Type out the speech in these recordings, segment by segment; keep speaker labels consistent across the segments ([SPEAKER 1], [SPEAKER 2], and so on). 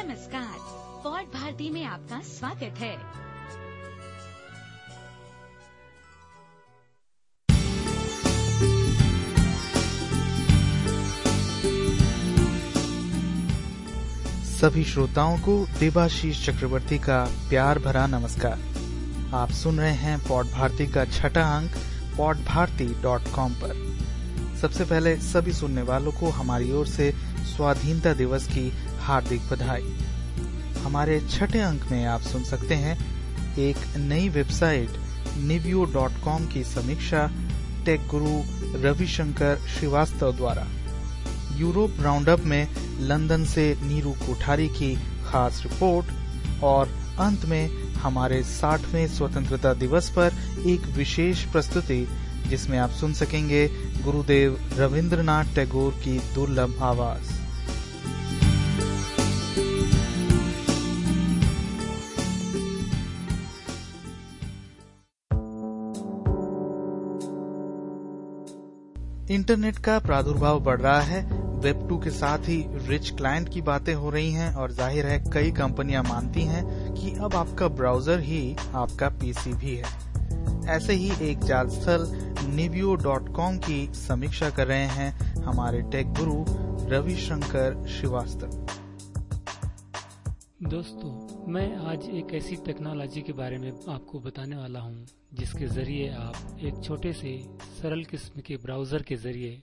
[SPEAKER 1] नमस्कार। पॉड भारती में आपका स्वागत है।
[SPEAKER 2] सभी श्रोताओं को देवाशीष चक्रवर्ती का प्यार भरा नमस्कार। आप सुन रहे हैं पॉड भारती का छठा अंक पॉड भारती डॉट कॉम पर। सबसे पहले सभी सुनने वालों को हमारी ओर से स्वाधीनता दिवस की हार्दिक बधाई। हमारे छठे अंक में आप सुन सकते हैं एक नई वेबसाइट निव्यू डॉट कॉम की समीक्षा टेक गुरु रविशंकर श्रीवास्तव द्वारा। यूरोप राउंडअप में लंदन से नीरू कोठारी की खास रिपोर्ट और अंत में हमारे साठवें स्वतंत्रता दिवस पर एक विशेष प्रस्तुति, जिसमें आप सुन सकेंगे गुरुदेव रविंद्रनाथ टैगोर की दुर्लभ आवाज़। इंटरनेट का प्रादुर्भाव बढ़ रहा है। वेब टू के साथ ही रिच क्लाइंट की बातें हो रही हैं और ज़ाहिर है कई कंपनियाँ मानती हैं कि अब आपका ब्राउज़र ही आपका पीसी भी है। ऐसे ही एक जालस्थल निवियो डॉट कॉम की समीक्षा कर रहे हैं हमारे टेक गुरु रविशंकर श्रीवास्तव।
[SPEAKER 3] दोस्तों मैं आज एक ऐसी टेक्नोलॉजी के बारे में आपको बताने वाला हूँ, जिसके ज़रिए आप एक छोटे से सरल किस्म के ब्राउज़र के ज़रिए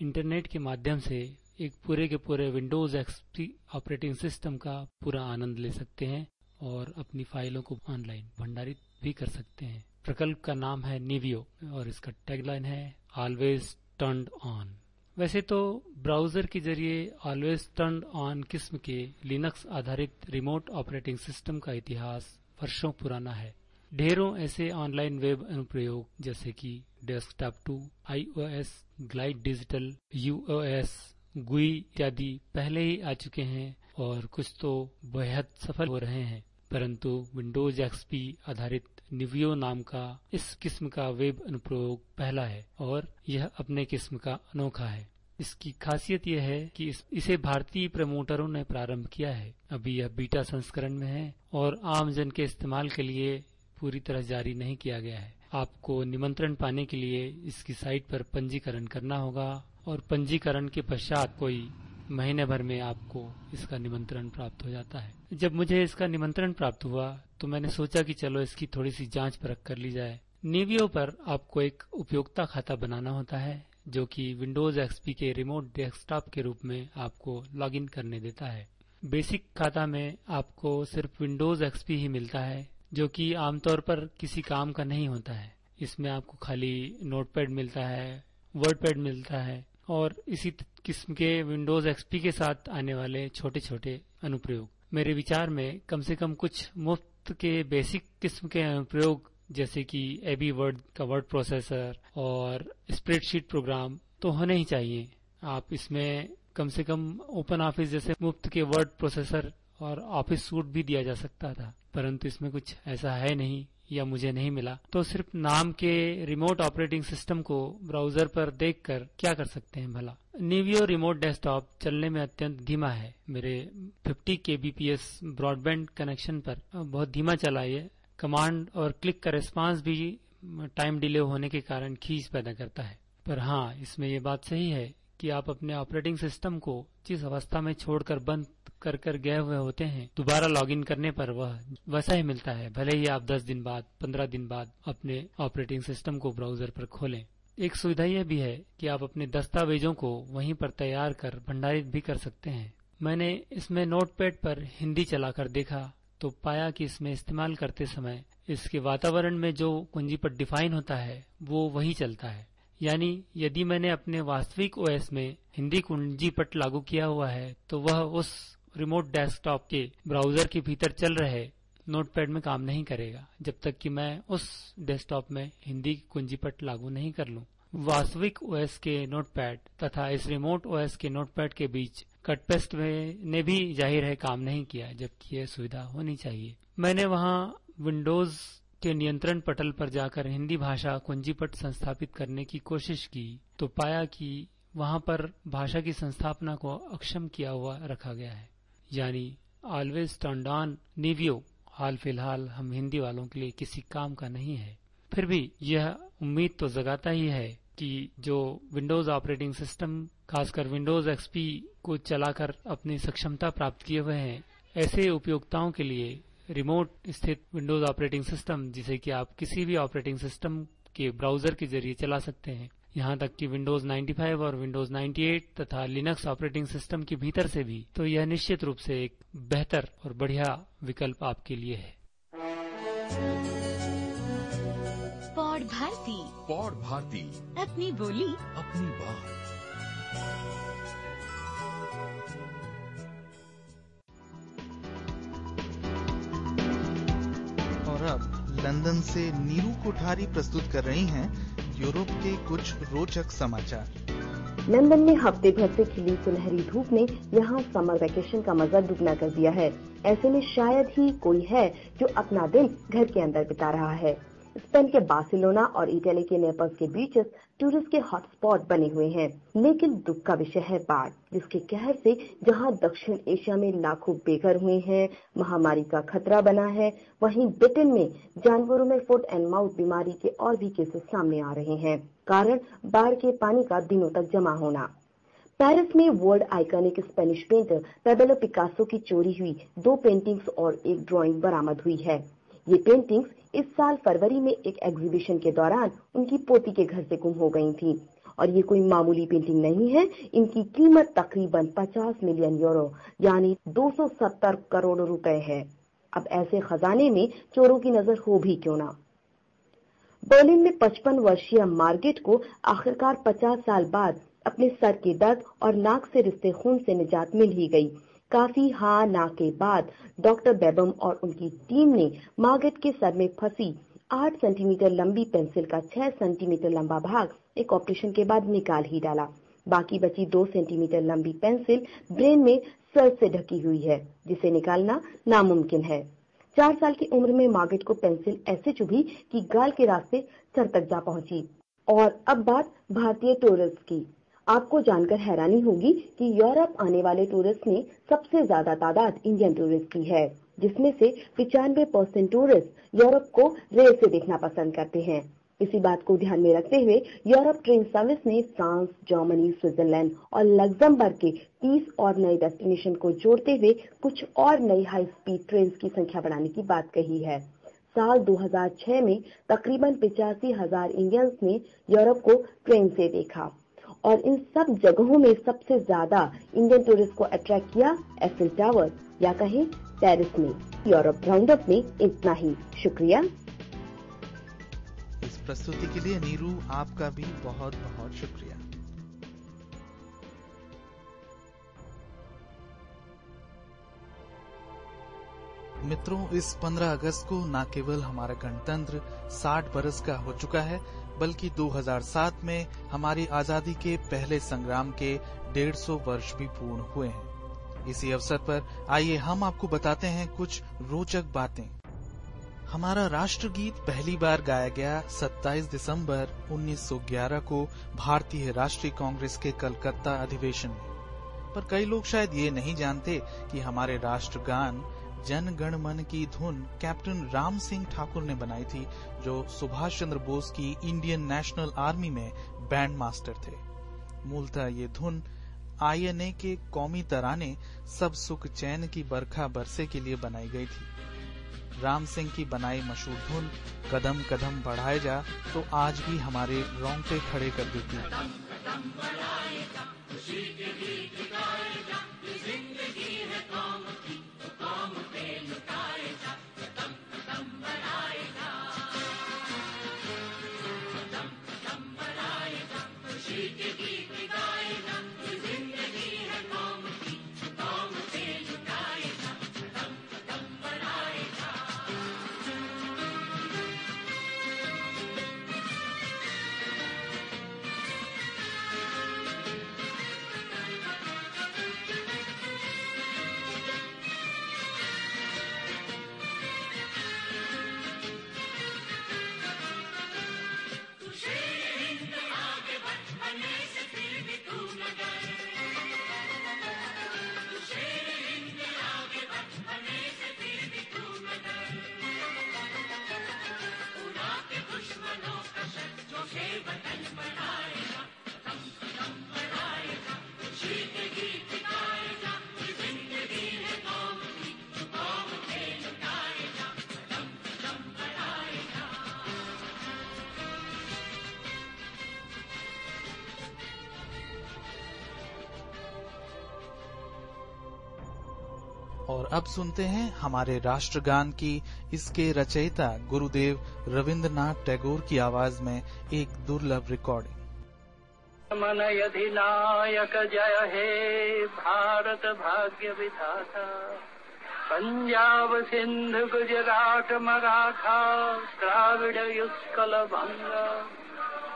[SPEAKER 3] इंटरनेट के माध्यम से एक पूरे के पूरे विंडोज़ एक्सपी ऑपरेटिंग सिस्टम का पूरा आनंद ले सकते हैं और अपनी फाइलों को ऑनलाइन भंडारित भी कर सकते हैं। प्रकल्प का नाम है निवियो और इसका टैगलाइन है ऑलवेज टर्न ऑन वैसे तो ब्राउज़र के ज़रिए ऑलवेज टर्न ऑन किस्म के लिनक्स आधारित रिमोट ऑपरेटिंग सिस्टम का इतिहास वर्षों पुराना है। ढेरों ऐसे ऑनलाइन वेब अनुप्रयोग जैसे कि desktop to iOS Glide digital UOS GUI इत्यादि पहले ही आ चुके हैं और कुछ तो बेहद सफल हो रहे हैं। परंतु विंडोज़ एक्सपी आधारित निवियो नाम का इस किस्म का वेब अनुप्रयोग पहला है और यह अपने किस्म का अनोखा है। इसकी खासियत यह है कि इस, भारतीय प्रमोटरों ने प्रारंभ किया है। अभी यह बीटा संस्करण में है और आम जन के इस्तेमाल के लिए पूरी तरह जारी नहीं किया गया है। आपको निमंत्रण पाने के लिए इसकी साइट पर पंजीकरण करना होगा और पंजीकरण के पश्चात कोई महीने भर में आपको इसका निमंत्रण प्राप्त हो जाता है। जब मुझे इसका निमंत्रण प्राप्त हुआ तो मैंने सोचा कि चलो इसकी थोड़ी सी जाँच परख कर ली जाए। निवियो पर आपको एक उपयोगिता खाता बनाना होता है, जो कि विंडोज़ एक्सपी के रिमोट डेस्कटॉप के रूप में आपको लॉगिन करने देता है। बेसिक खाता में आपको सिर्फ़ विंडोज़ एक्सपी ही मिलता है, जो कि आमतौर पर किसी काम का नहीं होता है। इसमें आपको खाली नोटपैड मिलता है, वर्डपैड मिलता है और इसी किस्म के विंडोज़ एक्सपी के साथ आने वाले छोटे छोटे अनुप्रयोग। मेरे विचार में कम से कम कुछ मुफ़्त के बेसिक किस्म के अनुप्रयोग, जैसे कि एबी वर्ड का वर्ड प्रोसेसर और स्प्रेडशीट प्रोग्राम तो होने ही चाहिए। आप इसमें कम से कम ओपन ऑफ़िस जैसे मुफ़्त के वर्ड प्रोसेसर और ऑफ़िस सूट भी दिया जा सकता था, परंतु इसमें कुछ ऐसा है नहीं। या मुझे नहीं मिला तो सिर्फ़ नाम के रिमोट ऑपरेटिंग सिस्टम को ब्राउज़र पर देखकर क्या कर सकते हैं भला? निवियो रिमोट डेस्कटॉप चलने में अत्यंत धीमा है। मेरे 50 के बीपीएस ब्रॉडबैंड कनेक्शन पर बहुत धीमा चला ये कमांड और क्लिक का रिस्पांस भी टाइम डिले होने के कारण खींच पैदा करता है। पर हाँ इसमें ये बात सही है कि आप अपने ऑपरेटिंग सिस्टम को जिस अवस्था में छोड़कर बंद कर कर गए हुए होते हैं। दोबारा लॉगिन करने पर वह वैसा ही मिलता है। भले ही आप 10 दिन बाद 15 दिन बाद अपने ऑपरेटिंग सिस्टम को ब्राउज़र पर खोलें। एक सुविधा यह भी है कि आप अपने दस्तावेजों को वहीं पर तैयार कर भंडारित भी कर सकते हैं। मैंने इसमें नोटपैड पर हिंदी चलाकर देखा तो पाया कि इसमें इस्तेमाल करते समय इसके वातावरण में जो कुंजी पर डिफाइन होता है, वो वही चलता है। यानी, यदि मैंने अपने वास्तविक ओएस में हिंदी कुंजी पट लागू किया हुआ है तो वह उस रिमोट डेस्कटॉप के ब्राउज़र के भीतर चल रहे नोटपैड में काम नहीं करेगा, जब तक कि मैं उस डेस्कटॉप में हिंदी कुंजी पट लागू नहीं कर लूँ। वास्तविक ओएस के नोटपैड तथा इस रिमोट ओएस के नोटपैड के बीच कटपेस्ट ने भी ज़ाहिर है काम नहीं किया, जबकि यह सुविधा होनी चाहिए। मैंने वहाँ विंडोज़ के नियंत्रण पटल पर जाकर हिंदी भाषा कुंजीपट संस्थापित करने की कोशिश की तो पाया कि वहाँ पर भाषा की संस्थापना को अक्षम किया हुआ रखा गया है। यानी ऑलवेज टर्न ऑन निवियो। हाल फ़िलहाल हम हिंदी वालों के लिए किसी काम का नहीं है। फिर भी यह उम्मीद तो जगाता ही है कि जो विंडोज़ ऑपरेटिंग सिस्टम खासकर विंडोज़ एक्सपी को चलाकर अपनी सक्षमता प्राप्त किए हुए हैं, ऐसे उपयोक्ताओं के लिए रिमोट स्थित विंडोज़ ऑपरेटिंग सिस्टम जिसे कि आप किसी भी ऑपरेटिंग सिस्टम के ब्राउज़र के ज़रिए चला सकते हैं यहाँ तक कि विंडोज़ 95 और विंडोज़ 98 तथा लिनक्स ऑपरेटिंग सिस्टम के भीतर से भी तो यह निश्चित रूप से एक बेहतर और बढ़िया विकल्प आपके लिए है।
[SPEAKER 1] पौड़ भारती।
[SPEAKER 4] पौड़ भारती।
[SPEAKER 1] अपनी बोली।
[SPEAKER 4] अपनी बात।
[SPEAKER 2] और अब लंदन से नीरू कोठारी प्रस्तुत कर रही हैं यूरोप के कुछ रोचक समाचार।
[SPEAKER 5] लंदन में हफ़्ते भर से खिली सुनहरी धूप ने यहाँ समर वैकेशन का मज़ा दुगना कर दिया है। ऐसे में शायद ही कोई है जो अपना दिन घर के अंदर बिता रहा है। स्पेन के बार्सिलोना और इटली के नेपल्स के बीचेस टूरिस्ट के हॉटस्पॉट बने हुए हैं। लेकिन दुख का विषय है बाढ़, जिसके कहर से जहाँ दक्षिण एशिया में लाखों बेघर हुए हैं, महामारी का खतरा बना है, वहीं ब्रिटेन में जानवरों में फुट एंड माउथ बीमारी के और भी केसेस सामने आ रहे हैं, कारण बाढ़ के पानी का दिनों तक जमा होना। पेरिस में world iconic Spanish painter Pablo Picasso की चोरी हुई। दो पेंटिंग्स और एक ड्राइंग बरामद हुई है। ये पेंटिंग्स इस साल फरवरी में एक एग्जीबिशन के दौरान उनकी पोती के घर से गुम हो गई थी। और ये कोई मामूली पेंटिंग नहीं है। इनकी कीमत तकरीबन 50 मिलियन यूरो यानी 270 करोड़ रुपए है। अब ऐसे खजाने में चोरों की नज़र हो भी क्यों ना? बर्लिन में 55 वर्षीय मार्गेट को आखिरकार 50 साल बाद अपने सर के दर्द और नाक से रिश्ते खून से निजात मिल ही गई। काफ़ी हा ना के बाद डॉक्टर बेबम और उनकी टीम ने मार्गेट के सर में फंसी 8 सेंटीमीटर लंबी पेंसिल का 6 सेंटीमीटर लंबा भाग एक ऑपरेशन के बाद निकाल ही डाला। बाकी बची 2 सेंटीमीटर लंबी पेंसिल ब्रेन में सर से ढकी हुई है, जिसे निकालना नामुमकिन है। चार साल की उम्र में मार्गेट को पेंसिल ऐसे चुभी कि गाल के रास्ते सर तक जा पहुँची। और अब बात भारतीय टूरिस्ट की। आपको जानकर हैरानी होगी कि यूरोप आने वाले टूरिस्ट में सबसे ज़्यादा तादाद इंडियन टूरिस्ट की है, जिसमें से पिचानवे परसेंट टूरिस्ट यूरोप को रेल से देखना पसंद करते हैं। इसी बात को ध्यान में रखते हुए यूरोप ट्रेन सर्विस ने फ्रांस, जर्मनी, स्विट्जरलैंड और लग्जमबर्ग के 30 और नए डेस्टिनेशन को जोड़ते हुए कुछ और नई हाई स्पीड ट्रेन की संख्या बढ़ाने की बात कही है। साल 2006 में तकरीबन पिचासी हज़ार इंडियंस ने यूरोप को ट्रेन से देखा। और इन सब जगहों में सबसे ज़्यादा इंडियन टूरिस्ट को अट्रैक्ट किया एफिल टावर या कहें पेरिस में। यूरोप राउंडअप में इतना ही। शुक्रिया।
[SPEAKER 2] इस प्रस्तुति के लिए नीरू, आपका भी बहुत बहुत शुक्रिया। मित्रों, इस 15 अगस्त को न केवल हमारा गणतंत्र 60 बरस का हो चुका है बल्कि 2007 में हमारी आज़ादी के पहले संग्राम के 150 वर्ष भी पूर्ण हुए हैं। इसी अवसर पर आइए हम आपको बताते हैं कुछ रोचक बातें। हमारा राष्ट्रगीत पहली बार गाया गया 27 दिसंबर 1911 को भारतीय राष्ट्रीय कांग्रेस के कलकत्ता अधिवेशन में। पर कई लोग शायद ये नहीं जानते कि हमारे राष्ट्रगान जन गण मन की धुन कैप्टन राम सिंह ठाकुर ने बनाई थी, जो सुभाष चंद्र बोस की इंडियन नेशनल आर्मी में बैंड मास्टर थे। मूलतः ये धुन आईएनए के कौमी तराने सब सुख चैन की बरखा बरसे के लिए बनाई गई थी। राम सिंह की बनाई मशहूर धुन, कदम कदम बढ़ाए जा तो आज भी हमारे रोंगटे खड़े कर देती। है और अब सुनते हैं हमारे राष्ट्रगान की इसके रचयिता गुरुदेव रविंद्रनाथ टैगोर की आवाज़ में एक दुर्लभ रिकॉर्डिंग
[SPEAKER 6] मन अधिनायक जय हे, भारत भाग्य विधाता। पंजाब सिंध गुजरात मराठा, द्राविड युत्कल भंगा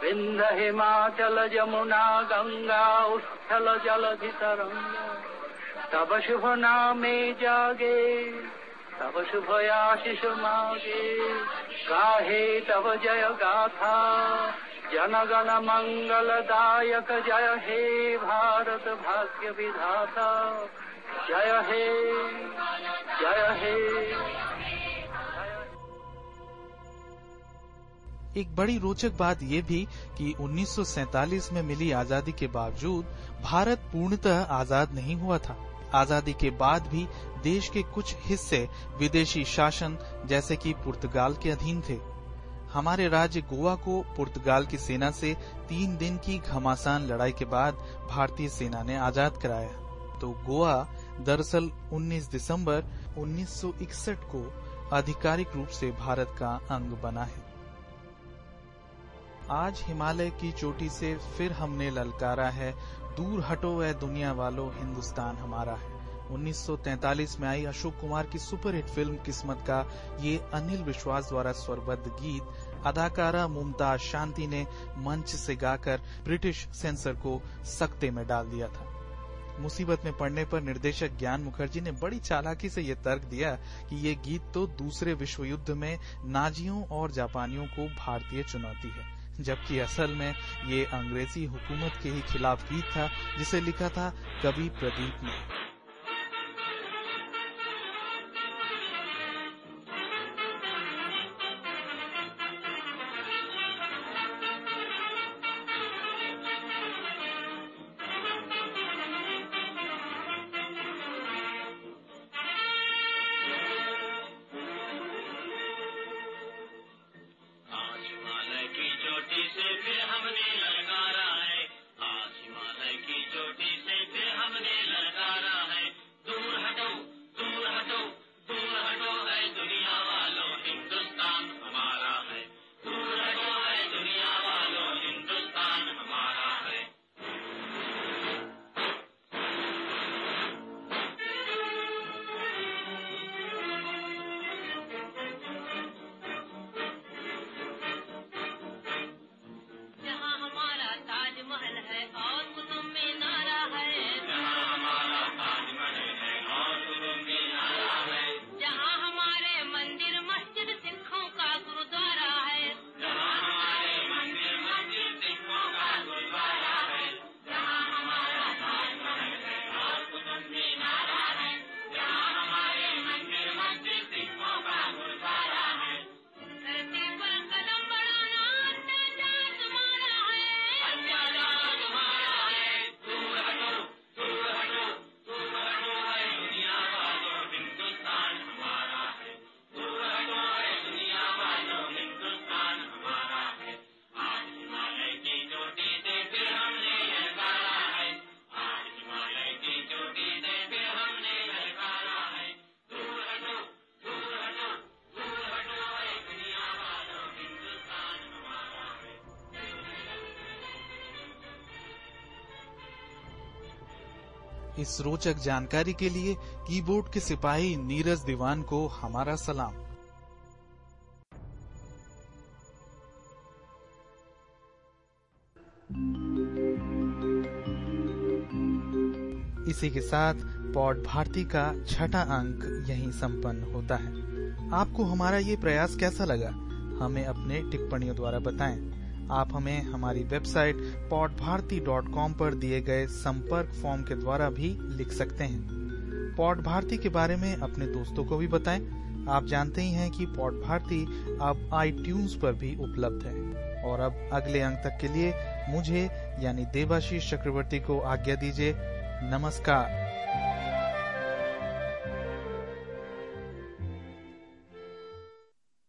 [SPEAKER 6] विंध हिमाचल जमुना गंगा उत्थल जलधि तरंगा तब शुभ नामे जागे, तब शुभ आशीष मागे। गाहे तब जय गाथा, जनगण मंगलदायक जय हे भारत भाग्य विधाता। जय हे जय हे।
[SPEAKER 2] एक बड़ी रोचक बात यह भी कि 1947 में मिली आज़ादी के बावजूद भारत पूर्णतः आज़ाद नहीं हुआ था। आज़ादी के बाद भी देश के कुछ हिस्से विदेशी शासन जैसे कि पुर्तगाल के अधीन थे। हमारे राज्य गोवा को पुर्तगाल की सेना से तीन दिन की घमासान लड़ाई के बाद भारतीय सेना ने आज़ाद कराया। तो गोवा दरअसल 19 दिसंबर 1961 को आधिकारिक रूप से भारत का अंग बना है। आज हिमालय की चोटी से फिर हमने ललकारा है दूर हटो वह दुनिया वालों, हिंदुस्तान हमारा है। 1943 में आई अशोक कुमार की सुपरहिट फ़िल्म किस्मत का ये अनिल विश्वास द्वारा स्वरबद्ध गीत, अदाकारा मुमताज़ शांति ने मंच से गाकर ब्रिटिश सेंसर को सख्ते में डाल दिया था। मुसीबत में पड़ने पर निर्देशक ज्ञान मुखर्जी ने बड़ी चालाकी से यह तर्क दिया कि ये गीत तो दूसरे विश्व युद्ध में नाजियों और जापानियों को भारतीय चुनौती है। जबकि असल में ये अंग्रेज़ी हुकूमत के ही खिलाफ गीत था, जिसे लिखा था कवि प्रदीप ने। इस रोचक जानकारी के लिए कीबोर्ड के सिपाही नीरज दीवान को हमारा सलाम। इसी के साथ पॉड भारती का छठा अंक यहीं संपन्न होता है। आपको हमारा ये प्रयास कैसा लगा? हमें अपने टिप्पणियों द्वारा बताएँ। आप हमें हमारी website pot Bharti dot com पर दिए गए संपर्क फॉर्म के द्वारा भी लिख सकते हैं। पॉट भारती के बारे में अपने दोस्तों को भी बताएँ। आप जानते ही हैं कि पॉट भारती अब आई पर भी उपलब्ध है। और अब अगले अंक तक के लिए मुझे यानी देवाशीष चक्रवर्ती को आज्ञा दीजिए। नमस्कार।